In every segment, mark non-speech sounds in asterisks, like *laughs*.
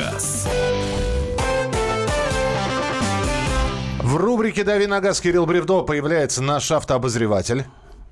газ». В рубрике «Дави на газ» Кирилл Бревдо появляется наш автообозреватель.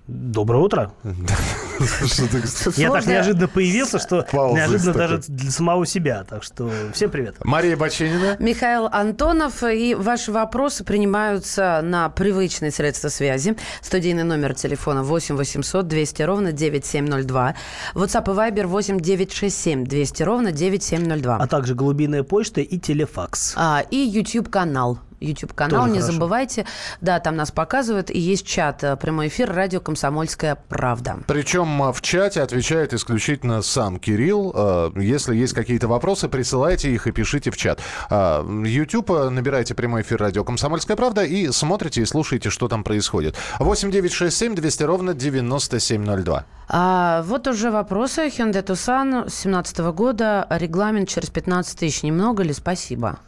Доброе утро. *laughs* *laughs* Я так неожиданно появился, что неожиданно даже для самого себя. Так что всем привет. Мария Баченина. Михаил Антонов. И ваши вопросы принимаются на привычные средства связи. Студийный номер телефона 8 800 200 ровно 9702. WhatsApp и Viber 8 967 200 ровно 9702. А также голубиная почта и телефакс. А, и YouTube-канал YouTube-канал, не хорошо. забывайте. Да, там нас показывают. И есть чат, э, прямой эфир, радио «Комсомольская правда». Причем э, в чате отвечает исключительно сам Кирилл. Э, если есть какие-то вопросы, присылайте их и пишите в чат. YouTube, набирайте прямой эфир радио «Комсомольская правда» и смотрите и слушайте, что там происходит. 8 9 6 7 200 ровно 9702. А, вот уже вопросы. Hyundai Tucson 2017 года. Регламент через 15 тысяч. Немного ли? Спасибо.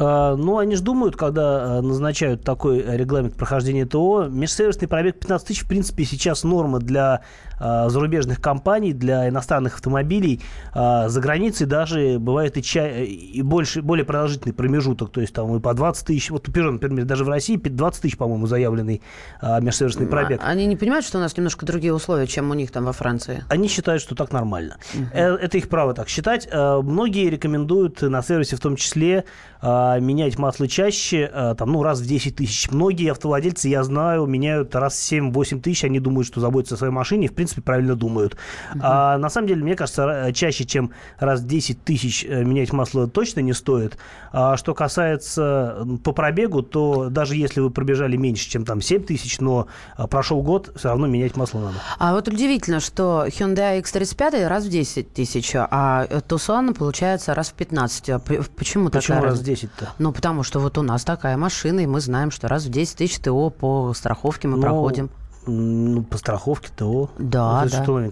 Ну, они же думают, когда а, назначают такой регламент прохождения ТО, межсервисный пробег 15 тысяч, в принципе, сейчас норма для а, зарубежных компаний, для иностранных автомобилей. За границей даже бывает и, чай, и больше, более продолжительный промежуток, то есть там и по 20 тысяч. Вот Peugeot, например, даже в России 20 тысяч, по-моему, заявленный межсервисный пробег. Они не понимают, что у нас немножко другие условия, чем у них там во Франции? Они считают, что так нормально. Угу. Это их право так считать. Многие рекомендуют на сервисе в том числе а, менять масло чаще, а, там, ну, раз в 10 тысяч. Многие автовладельцы, я знаю, меняют раз в 7-8 тысяч, они думают, что заботятся о своей машине, в принципе, правильно думают. Uh-huh. А на самом деле, мне кажется, чаще, чем раз в 10 тысяч э, менять масло точно не стоит. А что касается по пробегу, то даже если вы пробежали меньше, чем там 7 тысяч, но а, прошел год, все равно менять масло надо. А вот удивительно, что Hyundai X35 раз в 10 тысяч, а Tucson получается раз в 15. Почему, Почему такая раз 10-то? Ну, потому что вот у нас такая машина, и мы знаем, что раз в 10 тысяч ТО по страховке мы Но... проходим. Ну, по страховке ТО. Да, это да. Что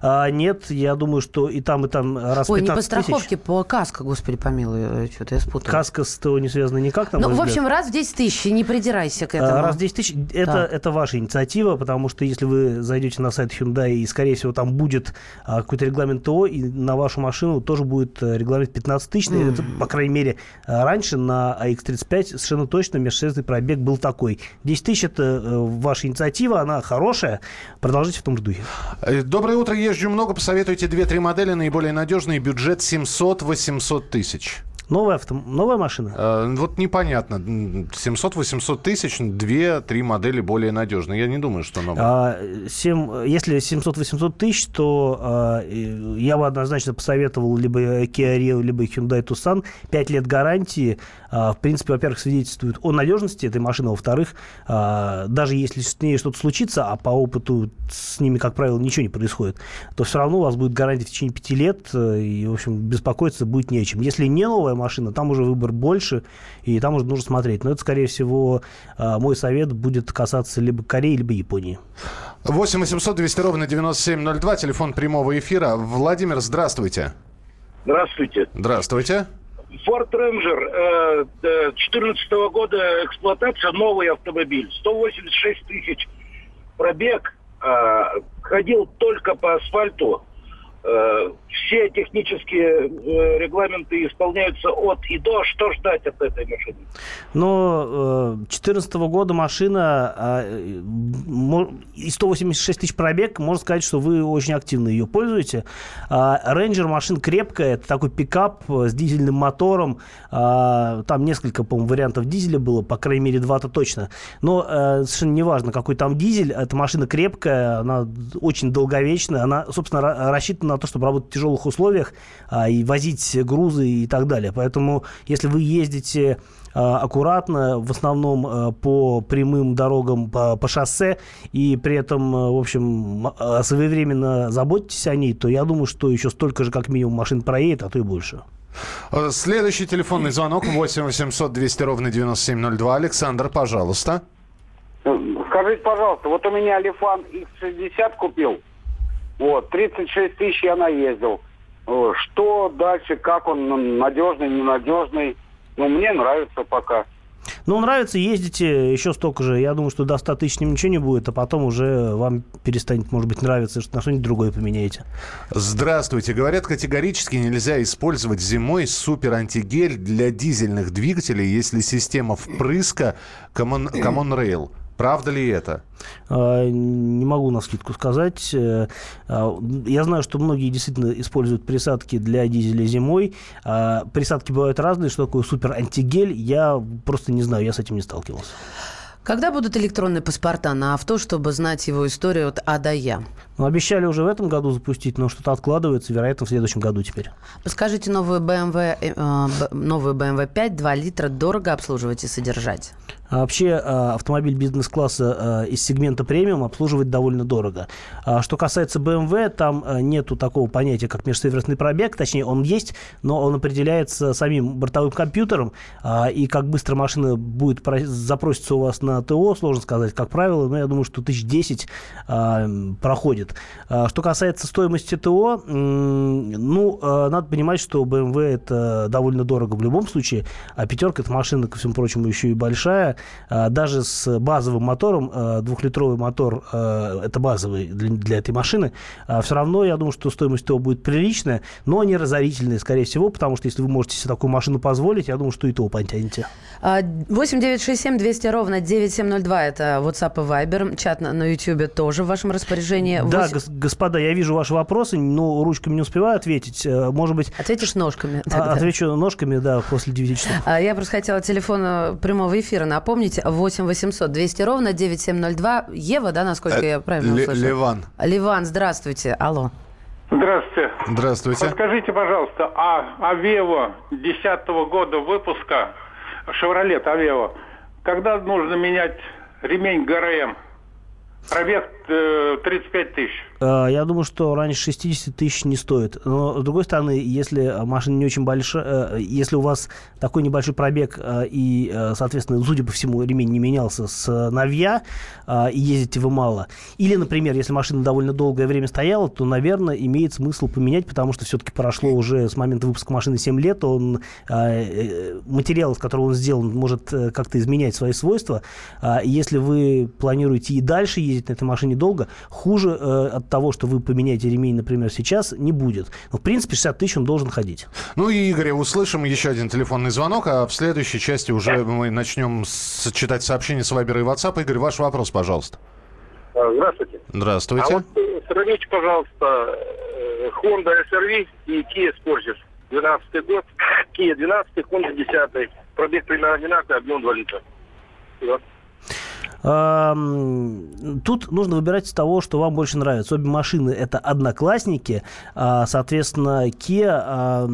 а, нет, я думаю, что и там, и там раз Ой, не по страховке, тысяч. по каско, господи помилуй, э, что-то я спутал. Каска с ТО не связана никак, на Ну, в общем, раз в 10 тысяч, не придирайся к этому. А, раз в 10 тысяч, это, это ваша инициатива, потому что если вы зайдете на сайт Hyundai, и, скорее всего, там будет а, какой-то регламент ТО, и на вашу машину тоже будет э, регламент 15 тысяч. Mm. Это, по крайней мере, э, раньше на AX35 совершенно точно межсервисный пробег был такой. 10 тысяч – это ваша инициатива, она хорошая, Продолжите в том же духе. Э, доброе утро, езжу много. Посоветуйте 2-3 модели, наиболее надежные. Бюджет 700-800 тысяч. Новая, авто... Новая машина? Э, вот непонятно. 700-800 тысяч, 2-3 модели более надежные. Я не думаю, что новая. А, 7... Если 700-800 тысяч, то а, я бы однозначно посоветовал либо Kia Rio, либо Hyundai Tucson. 5 лет гарантии. А, в принципе, во-первых, свидетельствует о надежности этой машины. Во-вторых, а, даже если с ней что-то случится, а по опыту с ними, как правило, ничего не происходит, то все равно у вас будет гарантия в течение 5 лет. Э, и, в общем, беспокоиться будет не о чем. Если не новая машина, там уже выбор больше, и там уже нужно смотреть. Но это, скорее всего, а, мой совет будет касаться либо Кореи, либо Японии. 8 800 200 ровно 9702, телефон прямого эфира. Владимир, здравствуйте. Здравствуйте. Здравствуйте. Ford Ranger 2014 э, года эксплуатация, новый автомобиль, 186 тысяч пробег, э, ходил только по асфальту, Э, все технические э, регламенты исполняются от и до. Что ждать от этой машины? Но 2014 э, года машина а, и 186 тысяч пробег, можно сказать, что вы очень активно ее пользуете. Рейнджер машина крепкая, это такой пикап с дизельным мотором. А, там несколько, по-моему, вариантов дизеля было, по крайней мере, два-то точно. Но совершенно неважно, какой там дизель, эта машина крепкая, она очень долговечная, она, собственно, рассчитана на то, чтобы работать в тяжелых условиях а, и возить грузы и так далее. Поэтому, если вы ездите а, аккуратно, в основном а, по прямым дорогам по, по шоссе, и при этом, а, в общем, своевременно заботитесь о ней, то я думаю, что еще столько же, как минимум, машин проедет, а то и больше. Следующий телефонный звонок 8 800 200 ровно 9702. Александр, пожалуйста. Скажите, пожалуйста, вот у меня Лифан X60 купил. Вот, 36 тысяч я наездил. Что дальше, как он надежный, ненадежный? Ну, мне нравится пока. Ну, нравится, ездите еще столько же. Я думаю, что до 100 тысяч ничего не будет, а потом уже вам перестанет, может быть, нравиться, что на что-нибудь другое поменяете. Здравствуйте. Говорят, категорически нельзя использовать зимой супер антигель для дизельных двигателей, если система впрыска Common, Common Rail. Правда ли это? А, не могу на скидку сказать. Э, а, я знаю, что многие действительно используют присадки для дизеля зимой. А, присадки бывают разные. Что такое супер антигель, я просто не знаю, я с этим не сталкивался. Когда будут электронные паспорта на авто, чтобы знать его историю от А до Я? Ну, обещали уже в этом году запустить, но что-то откладывается, вероятно, в следующем году теперь. Скажите, новую BMW, э, новую BMW 5 2 литра дорого обслуживать и содержать? А вообще а, автомобиль бизнес-класса а, из сегмента премиум обслуживать довольно дорого. Что касается BMW, там нету такого понятия, как межсервисный пробег, точнее, он есть, но он определяется самим бортовым компьютером, и как быстро машина будет запроситься у вас на ТО, сложно сказать, как правило, но я думаю, что тысяч десять проходит. Что касается стоимости ТО, ну, надо понимать, что BMW это довольно дорого в любом случае, а пятерка это машина, ко всему прочему, еще и большая, а, даже с базовым мотором, а, двухлитровый мотор, а, это базовый для, для этой машины, все равно я думаю, что стоимость его будет приличная, но не разорительная, скорее всего, потому что если вы можете себе такую машину позволить, я думаю, что и то потянете. 8 967 200 ровно 9702 это WhatsApp и Viber. Чат на, на YouTube тоже в вашем распоряжении. Да, 8... господа, я вижу ваши вопросы, но ручками не успеваю ответить. Э, может быть... Ответишь ножками. А, отвечу ножками, да, после 9 часов. Я просто хотела телефон э, прямого эфира напомнить. 8 800 200 ровно 9702. Ева, да, насколько э, я правильно услышала? Ливан. Ливан, здравствуйте. Алло. Здравствуйте. Здравствуйте. Подскажите, пожалуйста, а Авево 10 года выпуска Шевролет Авео, когда нужно менять ремень ГРМ? Пробег э, 35 тысяч. Э, я думаю, что раньше 60 тысяч не стоит. Но, с другой стороны, если машина не очень большая, э, если у вас такой небольшой пробег э, и, соответственно, судя по всему, ремень не менялся с новья, и ездите вы мало, или, например, если машина довольно долгое время стояла, то, наверное, имеет смысл поменять, потому что все-таки прошло уже с момента выпуска машины 7 лет, он, материал, из которого он сделан, может как-то изменять свои свойства. Если вы планируете и дальше ездить на этой машине долго, хуже от того, что вы поменяете ремень, например, сейчас, не будет. Но, в принципе, 60 тысяч он должен ходить. Ну и, Игорь, услышим еще один телефонный звонок, а в следующей части уже мы начнем читать сообщения с Вайбера и WhatsApp. Игорь, ваш вопрос, пожалуйста. А, здравствуйте. Здравствуйте. А вот э, сравните, пожалуйста, э, Honda SRV и Kia Sportage. 12 год, Kia 12, Honda 10. Пробег примерно одинаковый, объем 2 литра. Вот. Тут нужно выбирать из того, что вам больше нравится. Обе машины это одноклассники, а, соответственно, Kia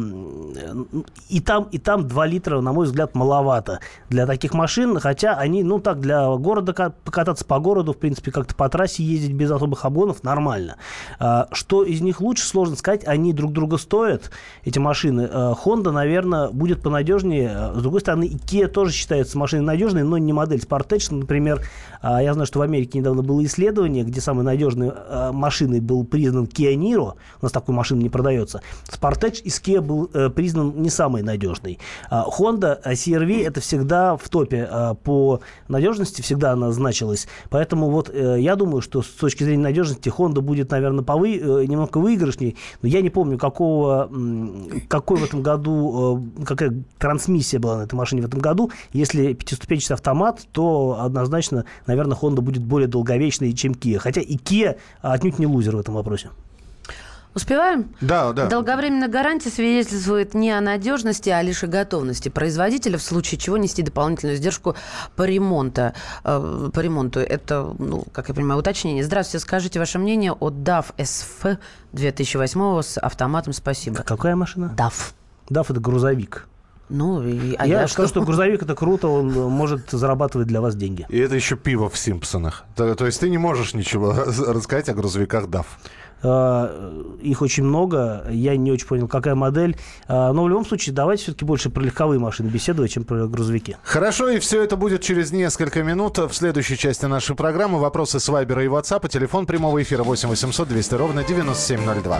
и там, и там 2 литра, на мой взгляд, маловато для таких машин, хотя они, ну так, для города покататься по городу, в принципе, как-то по трассе ездить без особых обгонов нормально. А, что из них лучше, сложно сказать, они друг друга стоят, эти машины. А, Honda, наверное, будет понадежнее. С другой стороны, Kia тоже считается машиной надежной, но не модель Sportage, например, я знаю, что в Америке недавно было исследование, где самой надежной а, машиной был признан Kia Niro. У нас такой машины не продается. Sportage из Kia был э, признан не самой надежной. А, Honda CR-V это всегда в топе по надежности, всегда она значилась. Поэтому вот э, я думаю, что с точки зрения надежности Honda будет, наверное, повы... Э, немного выигрышней. Но я не помню, какого, какой в этом году, какая трансмиссия была на этой машине в этом году. Если пятиступенчатый автомат, то однозначно наверное, Honda будет более долговечной, чем Kia. Хотя и Kia отнюдь не лузер в этом вопросе. Успеваем? Да, да. Долговременная гарантия свидетельствует не о надежности, а лишь о готовности производителя, в случае чего нести дополнительную издержку по, ремонту. Э, по ремонту. Это, ну, как я понимаю, уточнение. Здравствуйте, скажите ваше мнение о DAF SF 2008 с автоматом «Спасибо». Какая машина? DAF. DAF – это грузовик. Ну, и, а я, я скажу, что? что грузовик это круто, он может зарабатывать для вас деньги. И это еще пиво в Симпсонах. То, то есть ты не можешь ничего *laughs* рассказать о грузовиках DAF. А, их очень много. Я не очень понял, какая модель. А, но в любом случае, давайте все-таки больше про легковые машины беседовать, чем про грузовики. Хорошо, и все это будет через несколько минут в следующей части нашей программы. Вопросы с Вайбера и WhatsApp. Телефон прямого эфира 8 800 200 ровно 9702.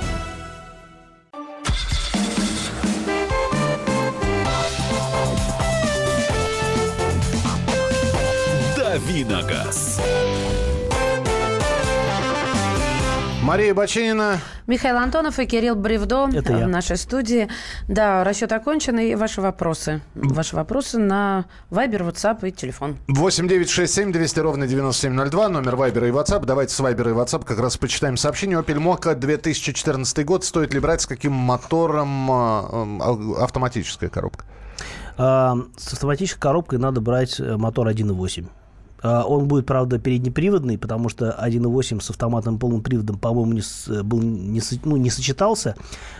Давиногаз. Мария Баченина. Михаил Антонов и Кирилл Бревдо Это я. в нашей студии. Да, расчет окончен. И ваши вопросы. Ваши вопросы на Viber, WhatsApp и телефон. 8 9 6 7 200 ровно 9702, номер Вайбера и WhatsApp. Давайте с Вайбера и WhatsApp как раз почитаем сообщение. Opel Mokka 2014 год. Стоит ли брать с каким мотором а, а, автоматическая коробка? А, С автоматической коробкой надо брать э, мотор 1.8. А, Он будет, правда, переднеприводный, потому что 1.8 с автоматом полным приводом, по-моему, не, был, не, ну, не сочетался.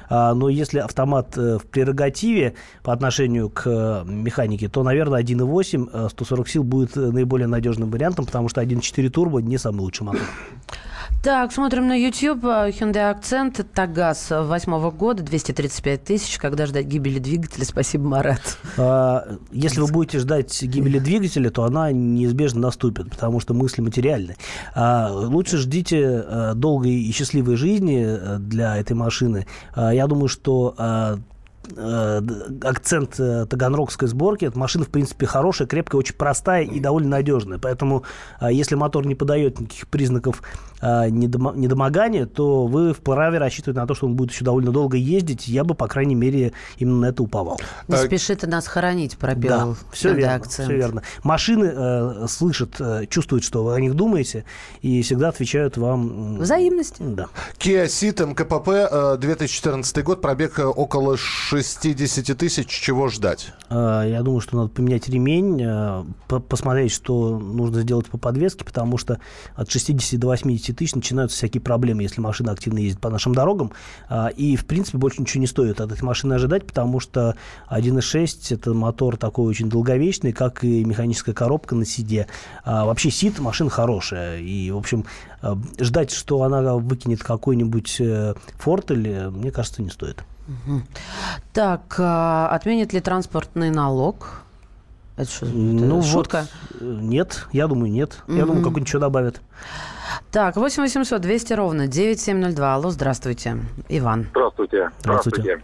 А, Но если автомат э, в прерогативе по отношению к э, механике, то, наверное, 1.8 э, 140 сил будет э, наиболее надежным вариантом, потому что 1.4 турбо не самый лучший мотор. Так, смотрим на YouTube. Э, Hyundai Accent, Тагаз восьмого года, 235 тысяч. Когда ждать гибели двигателя? Спасибо, Марат. А, Если вы будете ждать гибели двигателя, то она неизбежно наступит, потому что мысли материальны. А, Лучше ждите э, долгой и счастливой жизни э, для этой машины. А, Я думаю, что а, э, акцент э, таганрогской сборки. Эта машина, в принципе, хорошая, крепкая, очень простая и довольно надежная. Поэтому, а, если мотор не подает никаких признаков а, недомо- недомогания, то вы вправе рассчитывать на то, что он будет еще довольно долго ездить. Я бы, по крайней мере, именно на это уповал. Не Так. спешит и нас хоронить, Да, пропел все верно, Accent. все верно. Машины э, слышат, э, чувствуют, что вы о них думаете, и всегда отвечают вам... Взаимность. Да. Kia Ceed МКПП э, 2014 год, пробег э, около 60 тысяч. Чего ждать? Э, Я думаю, что надо поменять ремень, э, по- посмотреть, что нужно сделать по подвеске, потому что от 60 до 80 тысяч начинаются всякие проблемы, если машина активно ездит по нашим дорогам. А, И, в принципе, больше ничего не стоит от этой машины ожидать, потому что 1.6 – это мотор такой очень долговечный, как и механическая коробка на седе. А Вообще СИД машина хорошая. И, в общем, э, ждать, что она выкинет какой-нибудь фортель, э, мне кажется, не стоит. Так, а, отменит ли транспортный налог? Это что? это Ну, шутка? вот, э, нет, я думаю, нет. Я думаю, какой-нибудь еще добавят. Так, 8 800 200 ровно 9702. Алло, здравствуйте. Иван. Здравствуйте. Здравствуйте.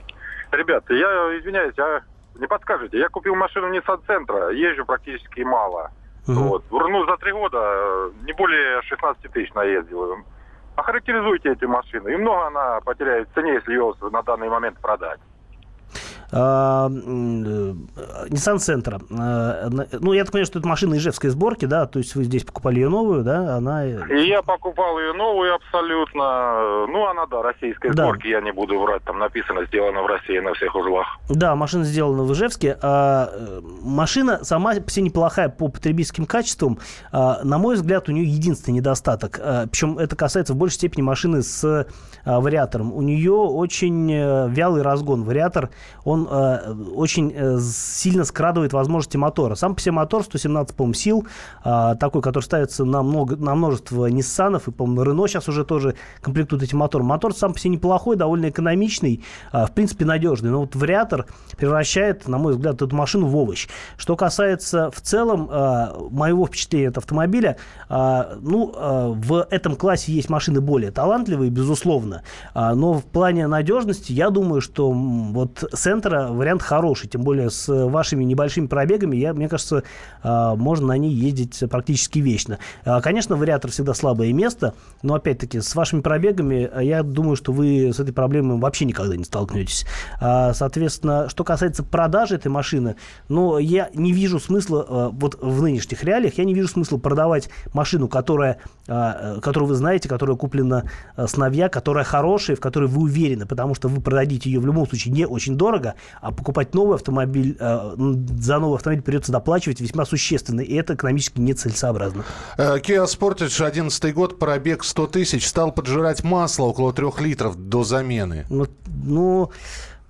Ребята, я извиняюсь, а не подскажете, я купил машину Nissan Центра, езжу практически мало. Мгм. Вот. Ну, за три года э, не более 16 тысяч наездил. Охарактеризуйте эти машины. И много она потеряет в цене, если ее на данный момент продать. А, э, Nissan. А, на- Ну, я так понимаю, что это машина ижевской сборки, да? То есть вы здесь покупали ее новую, да? Она... э, я покупал ее новую абсолютно. Ну, она, да, российской Да. сборки, я не буду врать. Там написано, сделано в России на всех узлах. Да, машина сделана в Ижевске. А, э, машина сама по себе неплохая по потребительским качествам. А, на мой взгляд, у нее единственный недостаток. А, причем это касается в большей степени машины с а, вариатором. У нее очень вялый разгон. Вариатор, он э, очень э, сильно скрадывает возможности мотора. Сам по себе мотор 117, по-моему, сил, а, такой, который ставится на, много, на множество Ниссанов, и, по-моему, Рено сейчас уже тоже комплектуют этим мотором. Мотор сам по себе неплохой, довольно экономичный, а, в принципе, надежный. Но вот вариатор превращает, на мой взгляд, эту машину в овощ. Что касается в целом а, моего впечатления от автомобиля, а, ну, а, в этом классе есть машины более талантливые, безусловно, А, но в плане надежности я думаю, что вот Сентра вариант хороший, тем более с вашими небольшими пробегами, я, мне кажется, а, можно на ней ездить практически вечно. А, Конечно, вариатор всегда слабое место, но опять-таки с вашими пробегами а, я думаю, что вы с этой проблемой вообще никогда не столкнетесь. А, Соответственно, что касается продажи этой машины, ну, я не вижу смысла, а, вот в нынешних реалиях, я не вижу смысла продавать машину, которая, э, которую вы знаете, которая куплена с новья, которая хорошая, в которой вы уверены, потому что вы продадите ее в любом случае не очень дорого, а покупать новый автомобиль, м, за новый автомобиль придется доплачивать весьма существенно, и это экономически нецелесообразно. Э, Kia Sportage 11 год, пробег 100 тысяч, стал поджирать масло около 3 литров до замены. Ну, ну,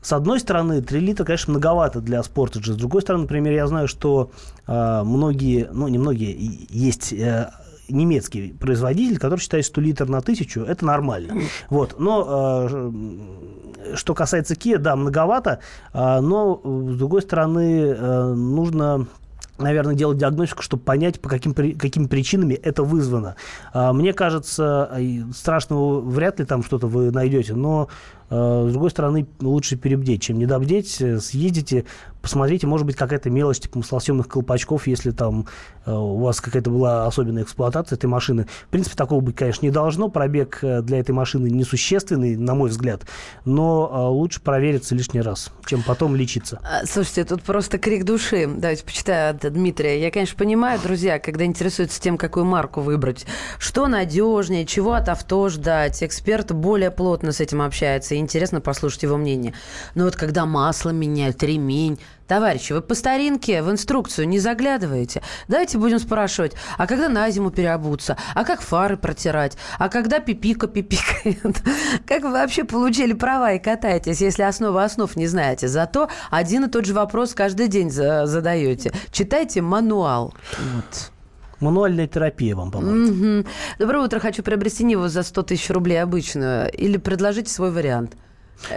с одной стороны, 3 литра, конечно, многовато для Sportage. С другой стороны, например, я знаю, что э, многие, ну, не многие, есть э, немецкий производитель, который считает, что литр на тысячу – это нормально. Вот. Но э, что касается Kia, да, многовато, э, но, с другой стороны, э, нужно наверное, делать диагностику, чтобы понять, по каким, какими причинами это вызвано. А, мне кажется, страшного вряд ли там что-то вы найдете, но Э, с другой стороны, лучше перебдеть, чем недобдеть. Э, съездите, посмотрите, может быть, какая-то мелочь, типа маслосъемных колпачков, если там э, у вас какая-то была особенная эксплуатация этой машины. В принципе, такого быть, конечно, не должно. Пробег для этой машины несущественный, на мой взгляд. Но лучше провериться лишний раз, чем потом лечиться. А, слушайте, тут просто крик души. Давайте почитаю от Дмитрия. Я, конечно, понимаю, друзья, когда интересуются тем, какую марку выбрать, что надежнее, чего от авто ждать. Эксперт более плотно с этим общается интересно послушать его мнение. Но вот когда масло меняют, ремень, Товарищи, вы по старинке в инструкцию не заглядываете. Давайте будем спрашивать, а когда на зиму переобуться? А как фары протирать? А когда пипика пипикает? *laughs* Как вы вообще получили права и катаетесь, если основы основ не знаете? Зато один и тот же вопрос каждый день задаете. Читайте мануал. Вот. Мануальная терапия вам поможет. Угу. Доброе утро. Хочу приобрести Ниву за 100 тысяч рублей обычную. Или предложите свой вариант.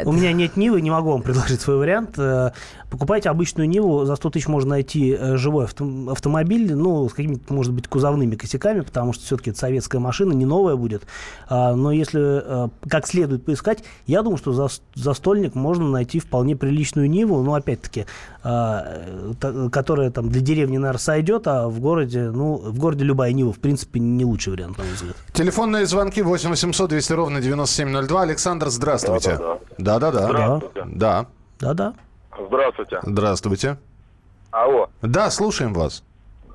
У меня нет Нивы, не могу вам предложить свой вариант. Э, покупайте обычную Ниву, за 100 тысяч можно найти э, живой авто- автомобиль, ну, с какими-то, может быть, кузовными косяками, потому что все-таки это советская машина, не новая будет. А, но если э, как следует поискать, я думаю, что за, за стольник можно найти вполне приличную Ниву, но, опять-таки, а, которая там для деревни, наверное, сойдет, а в городе, ну, в городе любая Нива, в принципе, не лучший вариант, на мой взгляд. Телефонные звонки 8 800 200 ровно 9702. Александр, здравствуйте. Да-да-да. Да-да-да. Да. Да-да. Здравствуйте. Здравствуйте. Алло. Да, слушаем вас.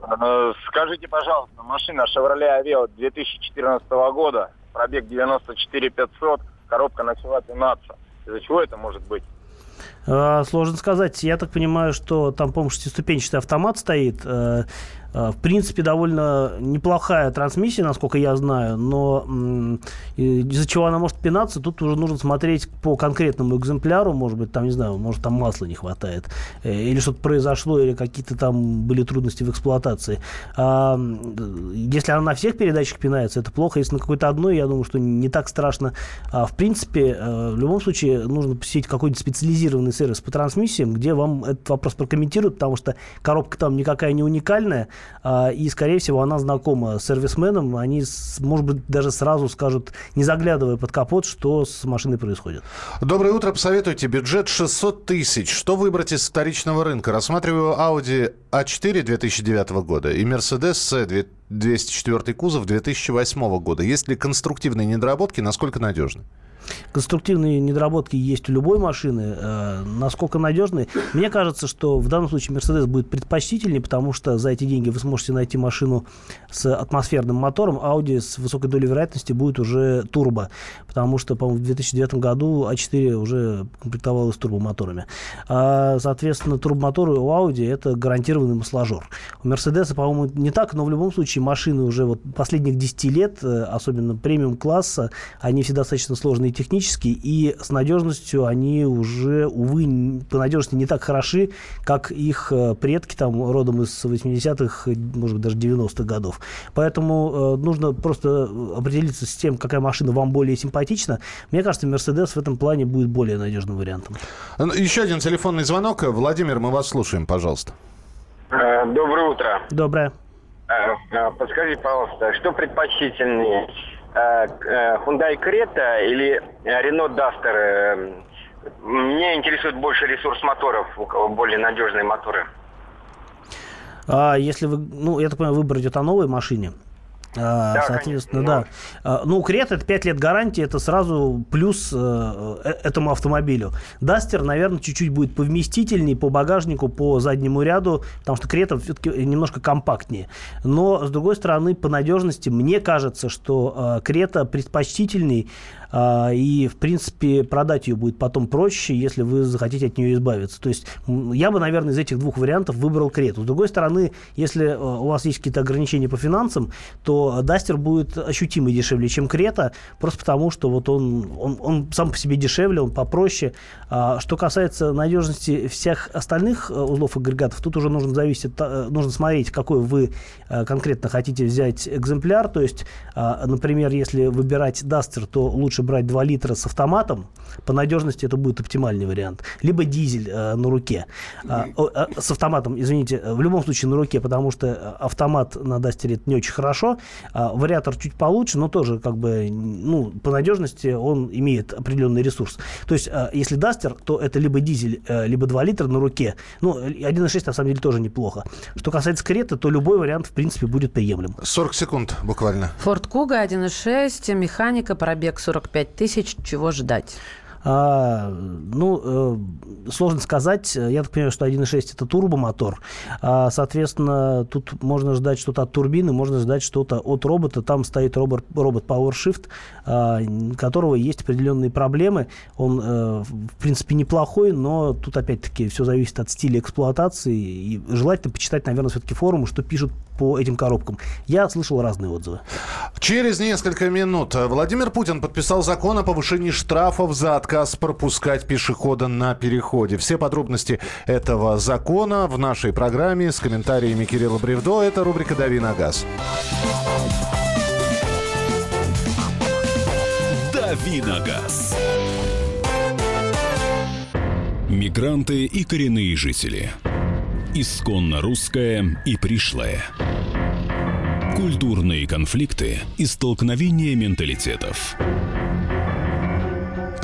Э, скажите, пожалуйста, машина Chevrolet Aveo 2014 года, пробег 94 500, коробка начала пинаться. Из-за чего это может быть? А, сложно сказать. Я так понимаю, что там, по-моему, шестиступенчатый автомат стоит. Э, э, в принципе, довольно неплохая трансмиссия, насколько я знаю, но из-за чего она может пинаться, тут уже нужно смотреть по конкретному экземпляру, может быть, там, не знаю, может, там масла не хватает, э, или что-то произошло, или какие-то там были трудности в эксплуатации. А, если она на всех передачах пинается, это плохо. Если на какой-то одной, я думаю, что не так страшно. А, в принципе, в любом случае, нужно посетить какой-то специализированный сервис по трансмиссиям, где вам этот вопрос прокомментируют, потому что коробка там никакая не уникальная, и, скорее всего, она знакома с сервисменом. Они, может быть, даже сразу скажут, не заглядывая под капот, что с машиной происходит. Доброе утро. Посоветуйте. Бюджет 600 тысяч. Что выбрать из вторичного рынка? Рассматриваю Audi A4 2009 года и Mercedes C 204 кузов 2008 года. Есть ли конструктивные недоработки? Насколько надежны? Конструктивные недоработки есть у любой машины. Э, насколько надежны? Мне кажется, что в данном случае Mercedes будет предпочтительнее, потому что за эти деньги вы сможете найти машину с атмосферным мотором. Audi с высокой долей вероятности будет уже турбо, потому что, по-моему, в 2009 году А4 уже комплектовалась турбомоторами. А, соответственно, турбомоторы у Audi это гарантированный масложор. У Mercedes, по-моему, не так, но в любом случае машины уже вот последних 10 лет, э, особенно премиум-класса, они все достаточно сложные технически, и с надежностью они уже, увы, по надежности не так хороши, как их э, предки там родом из 80-х, может быть, даже 90-х годов. Поэтому э, нужно просто определиться с тем, какая машина вам более симпатична. Мне кажется, Mercedes в этом плане будет более надежным вариантом. Ну, еще один телефонный звонок. Владимир, мы вас слушаем, пожалуйста. Э, доброе утро. Доброе. Подскажите, пожалуйста, что предпочтительнее? Э, э, Hyundai Creta или Renault Duster. Меня интересует больше ресурс моторов, у кого более надежные моторы. А если вы, ну, я так понимаю, выбор идет о новой машине, да, Соответственно, конечно. да. Ну, Крет это 5 лет гарантии, это сразу плюс э, э, этому автомобилю. Дастер, наверное, чуть-чуть будет повместительнее по багажнику, по заднему ряду, потому что Крета все-таки немножко компактнее. Но, с другой стороны, по надежности, мне кажется, что э, Крета предпочтительней а, и, в принципе, продать ее будет потом проще, если вы захотите от нее избавиться. То есть я бы, наверное, из этих двух вариантов выбрал Крету. С другой стороны, если э, у вас есть какие-то ограничения по финансам, то Дастер будет ощутимо дешевле, чем Крета, просто потому что вот он, он, он сам по себе дешевле, он попроще. А, что касается надежности всех остальных э, узлов агрегатов, тут уже нужно зависеть, э, нужно смотреть, какой вы конкретно хотите взять экземпляр. То есть, а, например, если выбирать Дастер, то лучше брать 2 литра с автоматом. По надежности это будет оптимальный вариант. Либо дизель на руке. А, с автоматом, извините, в любом случае на руке, потому что автомат на Дастере не очень хорошо. А, вариатор чуть получше, но тоже как бы, ну, по надежности он имеет определенный ресурс. То есть, а, если Дастер, то это либо дизель, э, либо 2 литра на руке. Ну, 1.6 на самом деле тоже неплохо. Что касается Крета, то любой вариант, в принципе, будет приемлем. 40 секунд буквально. Форд Куга 1.6, механика, пробег 45 тысяч. Чего ждать? А, ну, э, сложно сказать. Я так понимаю, что 1.6 это турбомотор. А, соответственно, тут можно ждать что-то от турбины, можно ждать что-то от робота. Там стоит робот, робот PowerShift, а, которого есть определенные проблемы. Он, э, в принципе, неплохой, но тут, опять-таки, все зависит от стиля эксплуатации. И желательно почитать, наверное, все-таки форумы, что пишут по этим коробкам. Я слышал разные отзывы. Через несколько минут Владимир Путин подписал закон о повышении штрафов за отказ пропускать пешехода на переходе. Все подробности этого закона в нашей программе с комментариями Кирилла Бревдо. Это рубрика «Дави на газ». «Дави на газ». Мигранты и коренные жители – исконно русское и пришлое. Культурные конфликты и столкновения менталитетов.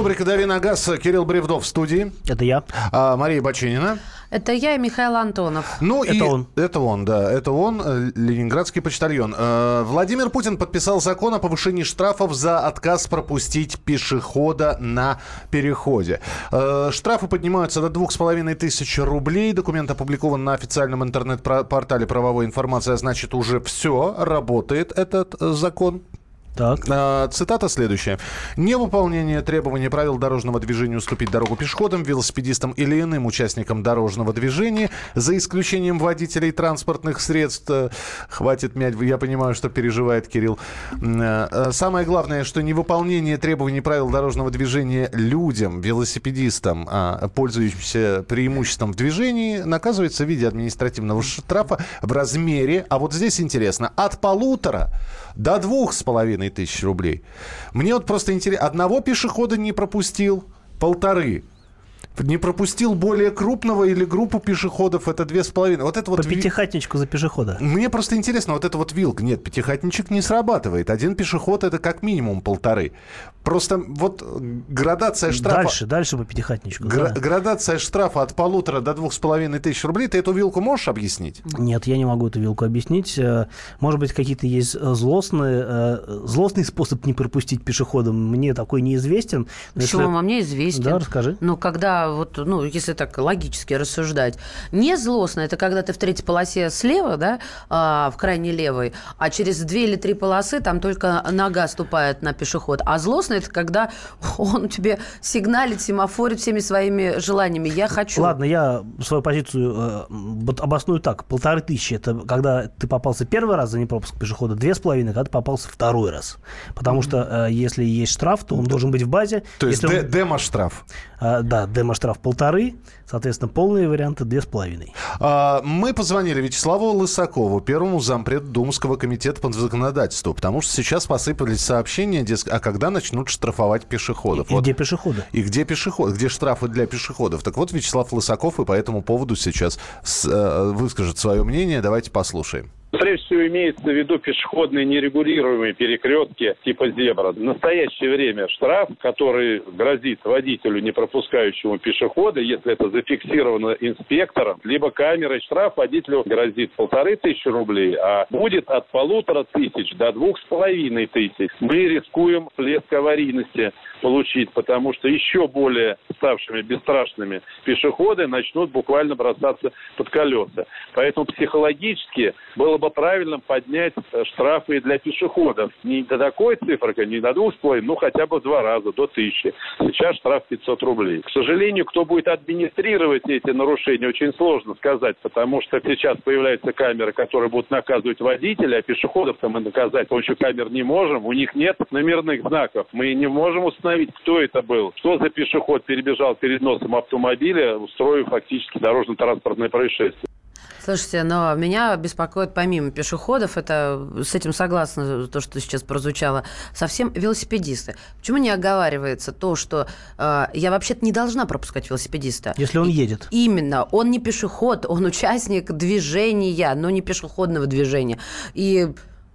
Рубрика «Дави на газ». Кирилл Бревдов в студии. Это я. А, Мария Бачинина. Это я и Михаил Антонов. Ну это и он. Это он, да. Это он, э, ленинградский почтальон. Э, Владимир Путин подписал закон о повышении штрафов за отказ пропустить пешехода на переходе. Э, штрафы поднимаются до двух с половиной тысяч рублей. Документ опубликован на официальном интернет-портале правовой информации. А значит, уже все, работает этот закон. Так. А, цитата следующая. Невыполнение требований правил дорожного движения уступить дорогу пешеходам, велосипедистам или иным участникам дорожного движения, за исключением водителей транспортных средств. Э, Хватит мять, я понимаю, что переживает Кирилл. Э, э, Самое главное, что невыполнение требований правил дорожного движения людям, велосипедистам, а, пользующимся преимуществом в движении, наказывается в виде административного штрафа в размере, а вот здесь интересно, от полутора до двух с половиной тысяч рублей. Мне вот просто интересно, одного пешехода не пропустил, полторы. Не пропустил более крупного или группу пешеходов, это две с половиной. Вот это вот По пятихатничку за пешехода. Мне просто интересно, вот это вот вилка. Нет, пятихатничек не срабатывает. Один пешеход это как минимум полторы. Просто вот градация штрафа... Дальше, дальше по пятихатничку. Гра- да. Градация штрафа от полутора до двух с половиной тысяч рублей. Ты эту вилку можешь объяснить? Нет, я не могу эту вилку объяснить. Э, Может быть, какие-то есть э, злостные, э, злостный способ не пропустить пешехода. Мне такой неизвестен. Но Почему? если- А мне известен. Да, расскажи. Ну, когда вот, ну, если так логически рассуждать, не злостно, это когда ты в третьей полосе слева, да, а, в крайней левой, а через две или три полосы там только нога ступает на пешеход. А злостно это когда он тебе сигналит, семафорит всеми своими желаниями. Я хочу. Ладно, я свою позицию э, обосную так. Полторы тысячи – это когда ты попался первый раз за непропуск пешехода, две с половиной, когда ты попался второй раз. Потому что э, если есть штраф, то он должен быть в базе. То есть он- демо-штраф. э, да, демо-штраф полторы, соответственно, полные варианты две с половиной. А, Мы позвонили Вячеславу Лысакову, первому зампред Думского комитета по законодательству, потому что сейчас посыпались сообщения, дескать, а когда начнут штрафовать пешеходов? И Вот. где пешеходы? И где пешеход, где штрафы для пешеходов? Так вот, Вячеслав Лысаков и по этому поводу сейчас с- э, выскажет свое мнение. Давайте послушаем. Прежде всего имеется в виду пешеходные нерегулируемые перекрестки типа зебра. В настоящее время штраф, который грозит водителю, не пропускающему пешехода, если это зафиксировано инспектором, либо камерой, штраф водителю грозит полторы тысячи рублей, а будет от полутора тысяч до двух с половиной тысяч. Мы рискуем всплеск аварийности получить, потому что еще более ставшими бесстрашными пешеходы начнут буквально бросаться под колеса. Поэтому психологически было бы правильно поднять э, штрафы для пешеходов. Не до такой цифры, не до двух с половиной, ну хотя бы в два раза, до тысячи. Сейчас штраф 500 рублей. К сожалению, кто будет администрировать эти нарушения, очень сложно сказать, потому что сейчас появляются камеры, которые будут наказывать водителя, а пешеходов-то мы наказать с помощью камер не можем. У них нет номерных знаков. Мы не можем установить, кто это был, что за пешеход перебежал перед носом автомобиля, устроив фактически дорожно-транспортное происшествие. Слушайте, но меня беспокоит помимо пешеходов, это с этим согласна, то, что сейчас прозвучало, совсем велосипедисты. Почему не оговаривается то, что э, я вообще-то не должна пропускать велосипедиста? Если он едет. Именно. Он не пешеход, он участник движения, но не пешеходного движения. И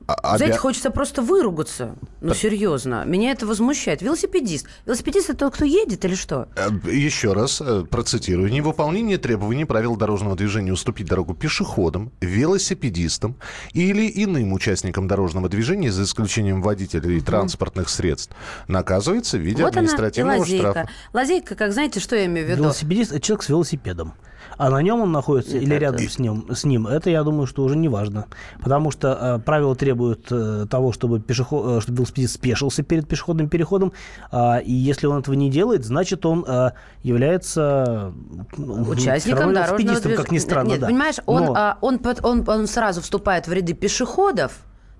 а, Знаете, хочется просто выругаться. Ну, так. серьезно. Меня это возмущает. Велосипедист. Велосипедист это тот, кто едет или что? Э, еще раз э, процитирую. Невыполнение требований правил дорожного движения уступить дорогу пешеходам, велосипедистам или иным участникам дорожного движения, за исключением водителей угу. транспортных средств, наказывается в виде вот административного она лазейка. штрафа. Лазейка, как знаете, что я имею в виду? Велосипедист – это человек с велосипедом а на нем он находится Нет, или рядом с ним, с ним, это, я думаю, что уже не важно. Потому что э, правила требуют э, того, чтобы, пешеход, э, чтобы велосипедист спешился перед пешеходным переходом, э, и если он этого не делает, значит, он э, является участником дорожного движения. как ни странно. Нет, да. понимаешь, он, Но... а, он, он, он сразу вступает в ряды пешеходов,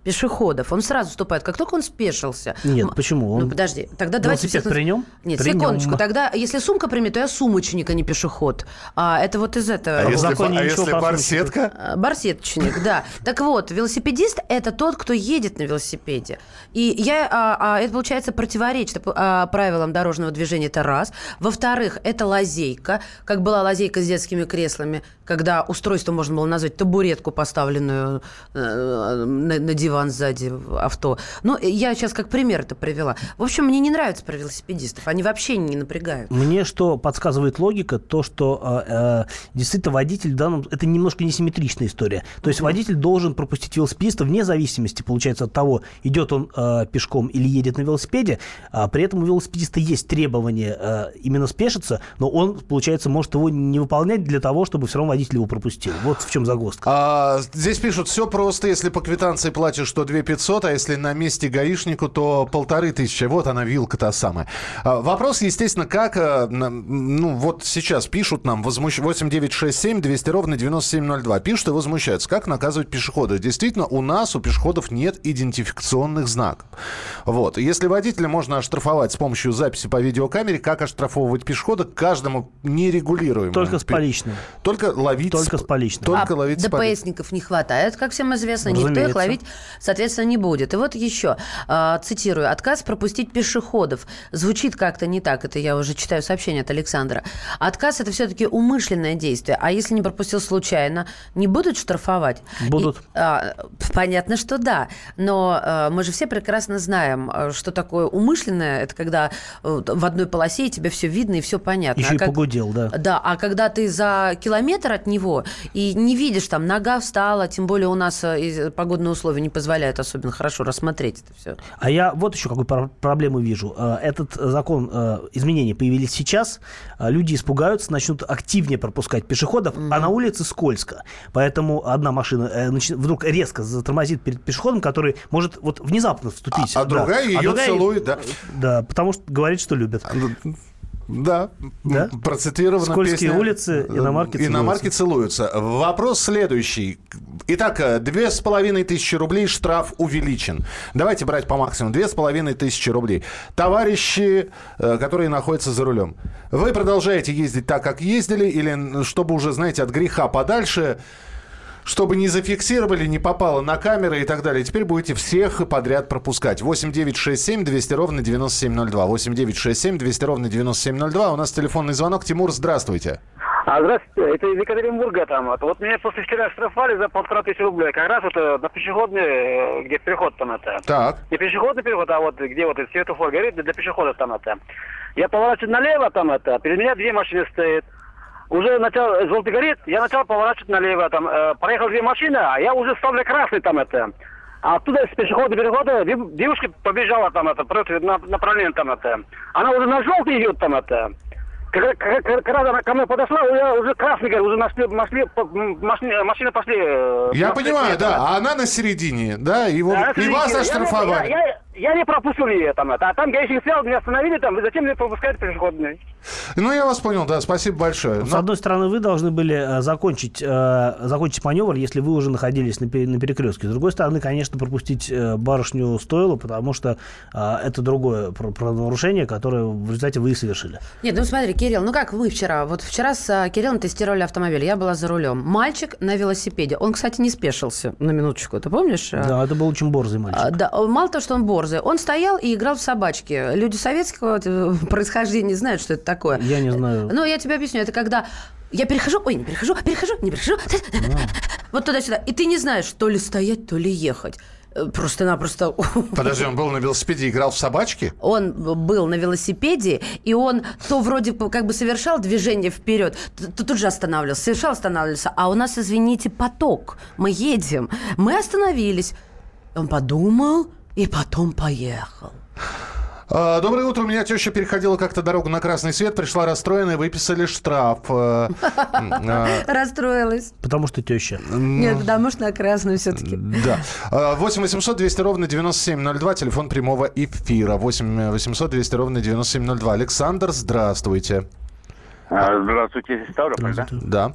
пешеходов. Он сразу вступает, как только он спешился. Нет, почему? Он... Ну, подожди. Тогда давайте... Велосипед при нем? Нет, при секундочку. Нем. Тогда, если сумка примет, то я сумочник, а не пешеход. А, это вот из этого. А если, а если барсетка? А, барсеточник, да. Так вот, велосипедист – это тот, кто едет на велосипеде. И я, а, а, это, получается, противоречит а, правилам дорожного движения, это раз. Во-вторых, это лазейка, как была лазейка с детскими креслами, когда устройство можно было назвать табуретку, поставленную э, на, на диван диван сзади авто. Ну, я сейчас как пример это привела. В общем, мне не нравится про велосипедистов. Они вообще не напрягают. Мне что подсказывает логика, то, что э, э, действительно водитель в данном... Это немножко несимметричная история. То есть водитель должен пропустить велосипедиста вне зависимости, получается, от того, идет он э, пешком или едет на велосипеде. А при этом у велосипедиста есть требование э, именно спешиться, но он, получается, может его не выполнять для того, чтобы все равно водитель его пропустил. Вот в чем загвоздка. А, здесь пишут, все просто, если по квитанции платишь что 2 500, а если на месте гаишнику, то полторы тысячи. Вот она, вилка та самая. А, вопрос, естественно, как, э, ну, вот сейчас пишут нам, возмущ... 8967 200 ровно 9702. Пишут и возмущаются. Как наказывать пешехода? Действительно, у нас, у пешеходов нет идентификационных знаков. Вот. Если водителя можно оштрафовать с помощью записи по видеокамере, как оштрафовывать пешехода, каждому нерегулируемо. Только с поличным. Только ловить... Только с поличным. Только а ловить ДПСников не хватает, как всем известно. Разумеется. Никто их ловить соответственно, не будет. И вот еще, а, цитирую, отказ пропустить пешеходов. Звучит как-то не так, это я уже читаю сообщение от Александра. Отказ – это все-таки умышленное действие, а если не пропустил случайно, не будут штрафовать? Будут. И, а, понятно, что да, но а, мы же все прекрасно знаем, а, что такое умышленное, это когда э, в одной полосе тебе все видно и все понятно. Еще а и как... погудел, да. Да, а когда ты за километр от него и не видишь, там нога встала, тем более у нас э, погодные условия не позволяют особенно хорошо рассмотреть это все. А я вот еще какую проблему вижу. Э, этот закон, э, изменения появились сейчас, э, люди испугаются, начнут активнее пропускать пешеходов, mm-hmm. а на улице скользко. Поэтому одна машина вдруг резко затормозит перед пешеходом, который может вот внезапно вступить. А, а другая да. ее а другая, целует, да? Да, потому что говорит, что любит. Да, да? процитирована Скользкие песня. улицы, иномарки целуются. Иномарки целуются. Вопрос следующий. Итак, две с половиной тысячи рублей штраф увеличен. Давайте брать по максимуму. Две с половиной тысячи рублей. Товарищи, э, которые находятся за рулем, вы продолжаете ездить так, как ездили, или чтобы уже, знаете, от греха подальше чтобы не зафиксировали, не попало на камеры и так далее. Теперь будете всех подряд пропускать. 8 9 6 7 200 ровно 9702. 8 9 6 7 200 ровно 9702. У нас телефонный звонок. Тимур, здравствуйте. А, здравствуйте, это из Екатеринбурга там. Вот, вот меня после вчера штрафовали за полтора тысячи рублей. Как раз вот э, на пешеходный, э, где переход там это. Так. Не пешеходный переход, а вот где вот светофор горит, для пешеходов там это. Я поворачиваю налево там это, перед меня две машины стоят. Уже начал, желтый горит, я начал поворачивать налево там. Э, проехал две машины, а я уже стал для красный там это. А оттуда с пешеходного перехода дев- девушка побежала там это, против на, направление там это. Она уже на желтый идет там это. Когда, когда- когда она ко мне подошла, я уже красный горит, уже нашли, нашли, машины, машины пошли. э, Я понимаю, да. А она на середине, да, и, вот- да, и вас оштрафовали. Я, я, я не пропустил ее там. А там гаишник стоял, меня остановили там, зачем мне пропускаете пешеходный? Ну, я вас понял, да, спасибо большое. С Но- одной стороны, вы должны были э, закончить, э, закончить маневр, если вы уже находились на, на перекрестке. С другой стороны, конечно, пропустить э, барышню стоило, потому что э, это другое правонарушение, которое в результате вы и совершили. Нет, ну смотри, Кирилл, ну как вы вчера? Вот вчера с а, Кириллом тестировали автомобиль, я была за рулем. Мальчик на велосипеде. Он, кстати, не спешился, на минуточку, ты помнишь? Да, это был очень борзый мальчик. А, Да, мало того, что он борзый, он стоял и играл в собачки. Люди советского э, происхождения знают, что это такое. Я не знаю. Ну, я тебе объясню, это когда я перехожу, ой, не перехожу, перехожу, не перехожу, *laughs* вот туда-сюда. И ты не знаешь, то ли стоять, то ли ехать. Э, Просто-напросто *laughs* Подожди, он был на велосипеде, играл в собачки? он был на велосипеде, и он то вроде бы как бы совершал движение вперед, то, то тут же останавливался, совершал, останавливался. А у нас, извините, поток. Мы едем. Мы остановились. Он подумал и потом поехал. А, Доброе утро. У меня теща переходила как-то дорогу на красный свет, пришла расстроенная, выписали штраф. Э, а, Расстроилась. Потому что теща. Нет, потому что на красную все-таки. Да. А, 8 800 200 ровно 9702, телефон прямого эфира. 8 800 200 ровно 9702. Александр, здравствуйте. А, Здравствуйте, Ставрополь, да? Да.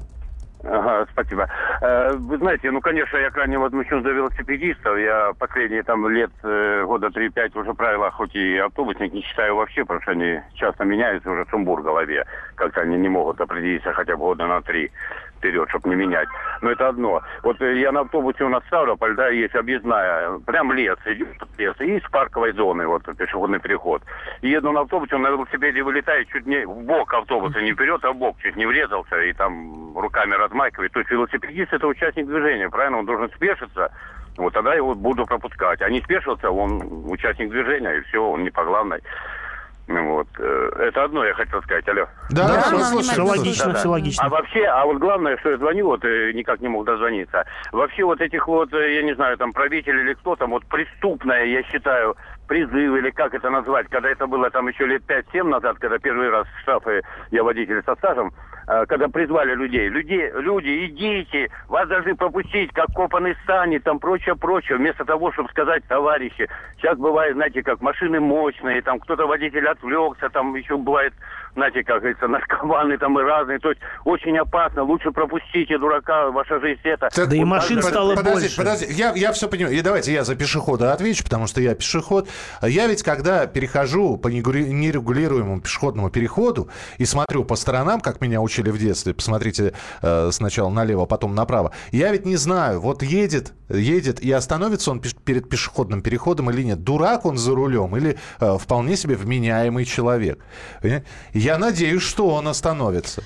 Ага, спасибо. Э, Вы знаете, ну, конечно, я крайне возмущен за велосипедистов. Я последние там лет, э, года 3-5 уже правила, хоть и автобусник, не считаю вообще, потому что они часто меняются уже сумбур в голове. Как-то они не могут определиться хотя бы года на три вперед, чтобы не менять. Но это одно. Вот э, я на автобусе у нас Ставрополь, да, есть объездная, прям лес, идет лес, и из парковой зоны, вот пешеходный переход. И еду на автобусе, он на велосипеде вылетает чуть не в бок автобуса, не вперед, а в бок, чуть не врезался, и там руками размахивает. То есть велосипедист это участник движения, правильно? Он должен спешиться, вот тогда его буду пропускать. А не спешился, он участник движения, и все, он не по главной. Ну Вот. э, Это одно я хотел сказать. Алло. Да, да, Да, да, да, слушай, Все логично, Да-да. все логично. А вообще, а вот главное, что я звоню, вот э, никак не мог дозвониться. Вообще вот этих вот, э, я не знаю, там правитель или кто там, вот преступное, я считаю, призыв или как это назвать, когда это было там еще лет 5-7 назад, когда первый раз штрафы, я водитель со стажем, когда призвали людей, людей, люди, идите, вас должны пропустить, как копанный сани, там прочее, прочее, вместо того, чтобы сказать, товарищи, сейчас бывает, знаете, как машины мощные, там кто-то водитель отвлекся, там еще бывает, знаете, как говорится, *laughs* наркоманы там и разные, то есть очень опасно, лучше пропустите дурака, ваша жизнь это. Так Да и машин под- стало подожди, больше. Подожди, я, я все понимаю. И давайте я за пешехода отвечу, потому что я пешеход. Я ведь, когда перехожу по нерегулируемому пешеходному переходу и смотрю по сторонам, как меня учили в детстве, посмотрите э, сначала налево, потом направо, я ведь не знаю, вот едет, едет и остановится он пеш- перед пешеходным переходом или нет. Дурак он за рулем или э, вполне себе вменяемый человек. Понимаете? Я надеюсь, что он остановится.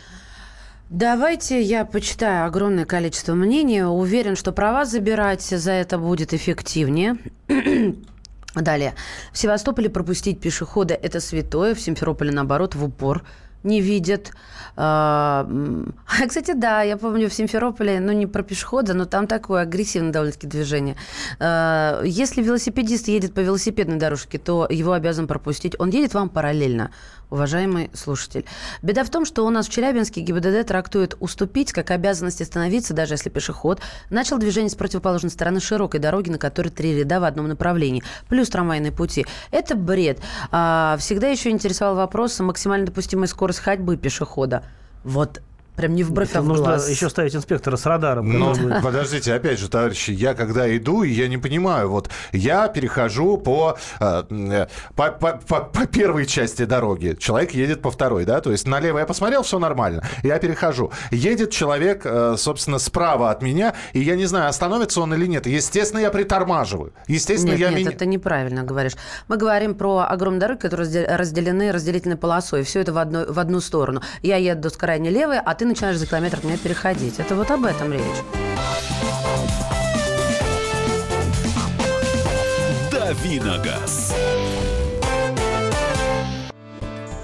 Давайте я почитаю огромное количество мнений. Уверен, что права забирать за это будет эффективнее. *clears throat* Далее. В Севастополе пропустить пешехода – это святое. В Симферополе, наоборот, в упор не видят. А, м, *laughs* Кстати, да, я помню в Симферополе, ну не про пешехода, но там такое агрессивное довольно-таки движение. А, Если велосипедист едет по велосипедной дорожке, то его обязан пропустить. Он едет вам параллельно, уважаемый слушатель. Беда в том, что у нас в Челябинске ГИБДД трактует уступить как обязанность остановиться, даже если пешеход начал движение с противоположной стороны широкой дороги, на которой три ряда в одном направлении, плюс трамвайные пути. Это бред. А, всегда еще интересовал вопрос максимально допустимой скорость ходьбы пешехода. Вот прям не в бровь, Это а в нужно глаз. еще ставить инспектора с радаром. Ну, который будет- подождите, опять же, товарищи, я когда иду, и я не понимаю, вот я перехожу по, э, э, по, по- по- по первой части дороги, человек едет по второй, да, то есть налево я посмотрел, все нормально, я перехожу. Едет человек, э, собственно, справа от меня, и я не знаю, остановится он или нет. Естественно, я притормаживаю. Естественно, Нет, я нет, меня... это неправильно говоришь. Мы говорим про огромные дороги, которые разде- разделены разделительной полосой. Все это в, одну в одну сторону. Я еду с крайне левой, а ты ты начинаешь за километр от меня переходить. Это вот об этом речь. Давиногаз.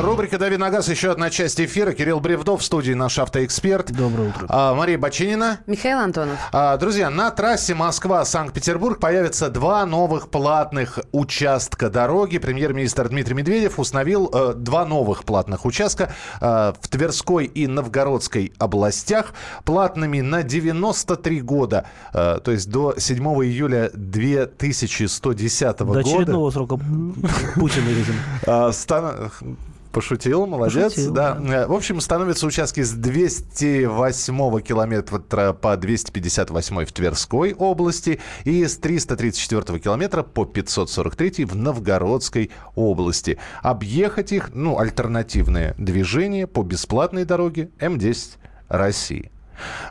Рубрика «Дави на газ», еще одна часть эфира. Кирилл Бревдов в студии, наш автоэксперт. Доброе утро. А, Мария Бочинина. Михаил Антонов. А, друзья, на трассе Москва-Санкт-Петербург появится два новых платных участка дороги. Премьер-министр Дмитрий Медведев установил э, два новых платных участка э, в Тверской и Новгородской областях платными на 93 года, э, то есть до 7 июля 2110 До года. очередного срока Путина, *laughs* видимо. Пошутил, молодец. Пошутил, да. Э, В общем, становятся участки с 208 километра по 258 в Тверской области и с 334 километра по 543 в Новгородской области. Объехать их, ну, альтернативное движение по бесплатной дороге М10 России.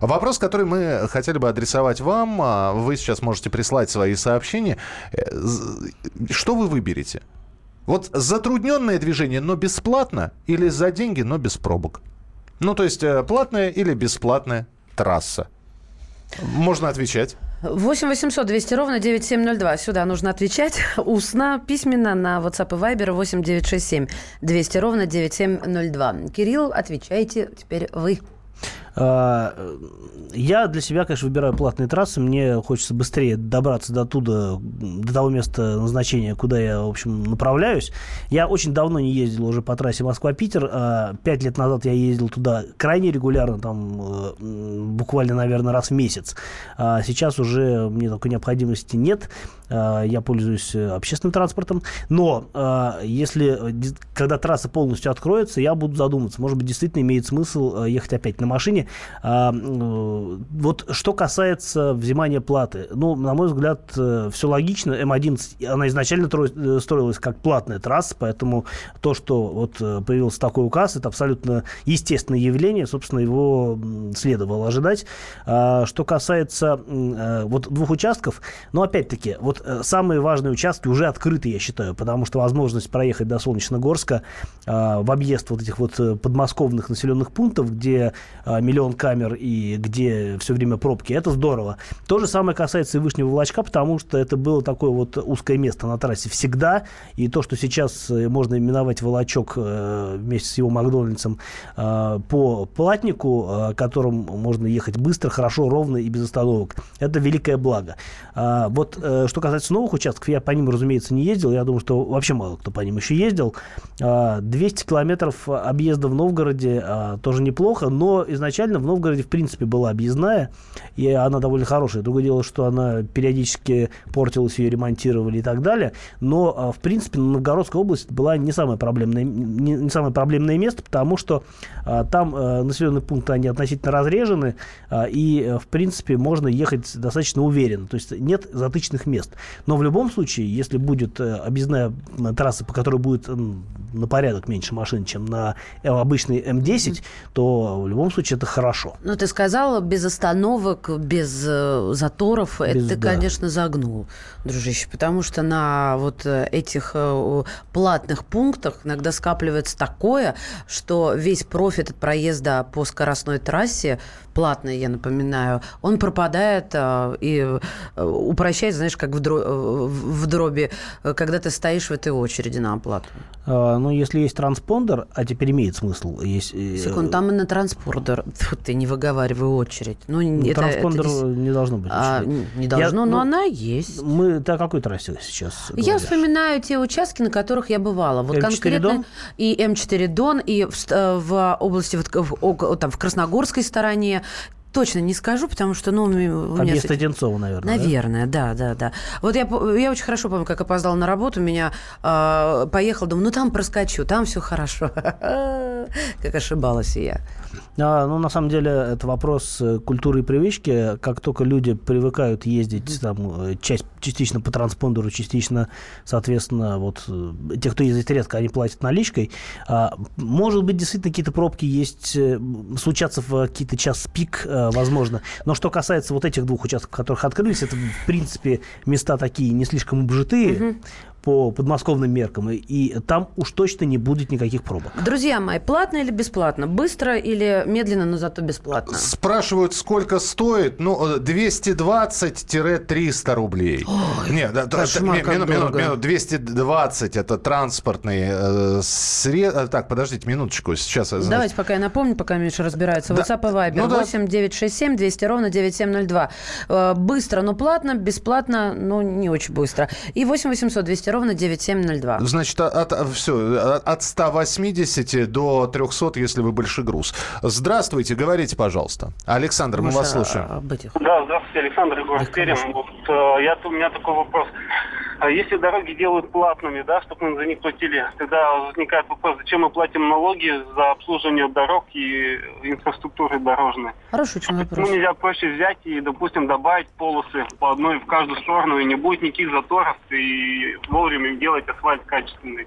Вопрос, который мы хотели бы адресовать вам, а, вы сейчас можете прислать свои сообщения. Э, Что вы выберете? Вот затрудненное движение, но бесплатно, или за деньги, но без пробок? Ну, то есть э, платная или бесплатная трасса? Можно отвечать. 8 800 200 ровно 9702. Сюда нужно отвечать *laughs* устно, письменно на WhatsApp и Viber 8 967 200 ровно 9702. Кирилл, отвечайте теперь вы. А, Я для себя, конечно, выбираю платные трассы. Мне хочется быстрее добраться до туда, до того места назначения, куда я, в общем, направляюсь. Я очень давно не ездил уже по трассе Москва-Питер. А, Пять лет назад я ездил туда крайне регулярно, там э, буквально, наверное, раз в месяц. А Сейчас уже мне такой необходимости нет. Я пользуюсь э, общественным транспортом. Но если, э, когда трасса полностью откроется, я буду задумываться. Может быть, действительно имеет смысл ехать опять на машине. А, м, Вот что касается взимания платы. Ну, на мой взгляд, все логично. М11, она изначально э, строилась как платная трасса, поэтому то, что вот э, появился такой указ, это абсолютно естественное явление. Собственно, его следовало ожидать. А, Что касается э, вот двух участков, но опять-таки, вот э, самые важные участки уже открыты, я считаю, потому что возможность проехать до Солнечногорска а, в объезд вот этих вот э, подмосковных населенных пунктов, где а, миллион камер и где все время пробки, это здорово. То же самое касается и Вышнего Волочка, потому что это было такое вот узкое место на трассе всегда, и то, что сейчас э, можно именовать Волочок э, вместе с его Макдональдсом э, по платнику, которым можно ехать быстро, хорошо, ровно и без остановок, это великое благо. А, вот что касается новых участков, я по ним, разумеется, не ездил, я думаю, что вообще мало кто по ним еще ездил. А, 200 километров объезда в Новгороде а, тоже неплохо, но изначально в Новгороде, в принципе, была объездная, и она довольно хорошая. Другое дело, что она периодически портилась, ее ремонтировали и так далее, но, а, в принципе, Новгородская область была не самое проблемное, не, не самое проблемное место, потому что а, там а, населенные пункты, они относительно разрежены, а, и, а, в принципе, можно ехать достаточно уверенно, то есть нет затычных мест. Но в любом случае, если будет э, объездная трасса, по которой будет на порядок меньше машин, чем на э, обычный М10, то в любом случае это хорошо. Ну, ты сказал, без остановок, без э, заторов. Без- это ты, да. конечно, загнул, дружище. Потому что на вот э, этих э, платных пунктах иногда скапливается такое, что весь профит от проезда по скоростной трассе, платный, я напоминаю, он пропадает э, и э, упрощает, знаешь, как в, дро- э, в дроби, когда ты стоишь в этой очереди на оплату. А, Но если есть транспондер, а теперь имеет смысл, есть... э, Секунд, там и на транспордер, Фу, ты не выговаривай очередь. Ну, Ну, это, Транспондер это не должно быть. А, не должно, но ну, она есть. Мы ты о какой трассе сейчас Я говоришь? вспоминаю те участки, на которых я бывала. Вот М4 конкретно Дон? и М4 Дон, и в, э, в области, вот, в, ок- там, в Красногорской стороне. Точно не скажу, потому что, ну, у меня место с Одинцова, наверное, да? Наверное, да, да, да. Вот я, я очень хорошо помню, как опоздала на работу, меня э, поехал, думаю, ну там проскочу, там все хорошо. *laughs* Как ошибалась и я. А, ну, на самом деле, это вопрос э, культуры и привычки. Как только люди привыкают ездить там, э, часть, частично по транспондеру, частично, соответственно, вот э, те, кто ездит редко, они платят наличкой. А, может быть, действительно, какие-то пробки есть, случаться в какие-то час пик, возможно. Но что касается вот этих двух участков, которых открылись, это, в принципе, места такие не слишком обжитые по подмосковным меркам, и, там уж точно не будет никаких пробок. Друзья мои, платно или бесплатно? Быстро или медленно, но зато бесплатно? Спрашивают, сколько стоит? Ну, э, 220-300 рублей. Нет, да, да, кошмар, как минут, минут, минут, 220 это транспортный э, сред- э, Так, подождите минуточку, сейчас. значит, Давайте, пока я напомню, пока Миша разбирается. Да. WhatsApp и Viber Ну да. 8 967 200 ровно 9702. Э, Быстро, но платно, бесплатно, но не очень быстро. И 8 800 200 ровно 9702. Значит, от, все, от 180 до 300, если вы большой груз. Здравствуйте, говорите, пожалуйста. Александр, мы вас слушаем. об этих. Да, здравствуйте, Александр Егоров Пермь. Вот, э, я, у меня такой вопрос. А Если дороги делают платными, да, чтобы мы за них платили, тогда возникает вопрос, зачем мы платим налоги за обслуживание дорог и инфраструктуры дорожной? Хороший очень вопрос. Почему нельзя проще взять и, допустим, добавить полосы по одной в каждую сторону, и не будет никаких заторов, и вовремя делать асфальт качественный?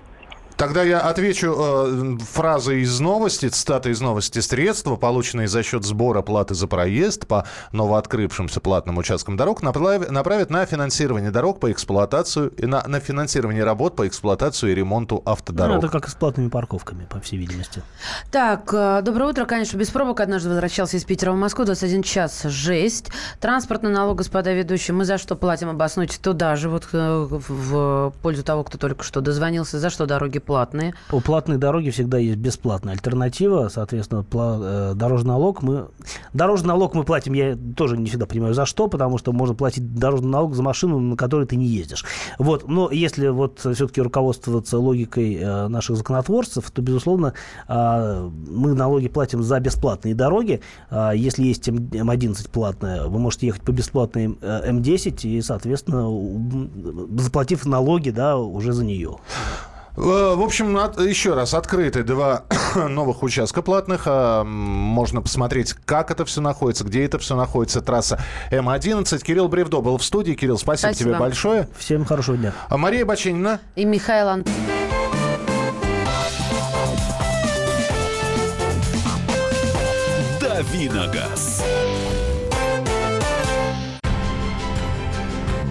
Тогда я отвечу э, фразой из новости, цитата из новости. Средства, полученные за счет сбора платы за проезд по новооткрывшимся платным участкам дорог, направ- направят на финансирование дорог по эксплуатацию и на, на финансирование работ по эксплуатацию и ремонту Ну, автодорог. это как и с платными парковками, по всей видимости. Так, э, доброе утро. Конечно, без пробок однажды возвращался из Питера в Москву. 21 час. Жесть. Транспортный налог, господа ведущие. Мы за что платим? Обоснуйте туда же, вот э, в в пользу того, кто только что дозвонился. За что дороги платные? У платной дороги всегда есть бесплатная альтернатива, соответственно, пла- э, дорожный налог мы... Дорожный налог мы платим, я тоже не всегда понимаю, за что, потому что можно платить дорожный налог за машину, на которой ты не ездишь. Вот, но если вот все-таки руководствоваться логикой э, наших законотворцев, то, безусловно, э, мы налоги платим за бесплатные дороги. А Если есть М- М11 платная, вы можете ехать по бесплатной э, М10 и, соответственно, заплатив налоги, да, уже за нее. Э, В общем, от- еще раз, открыты два *coughs* новых участка платных. А, Можно посмотреть, как это все находится, где это все находится. Трасса М11. Кирилл Бревдо был в студии. Кирилл, спасибо, Спасибо. тебе большое. Всем хорошего дня. А Мария Баченина. И Михаил Ан- Давиногаз.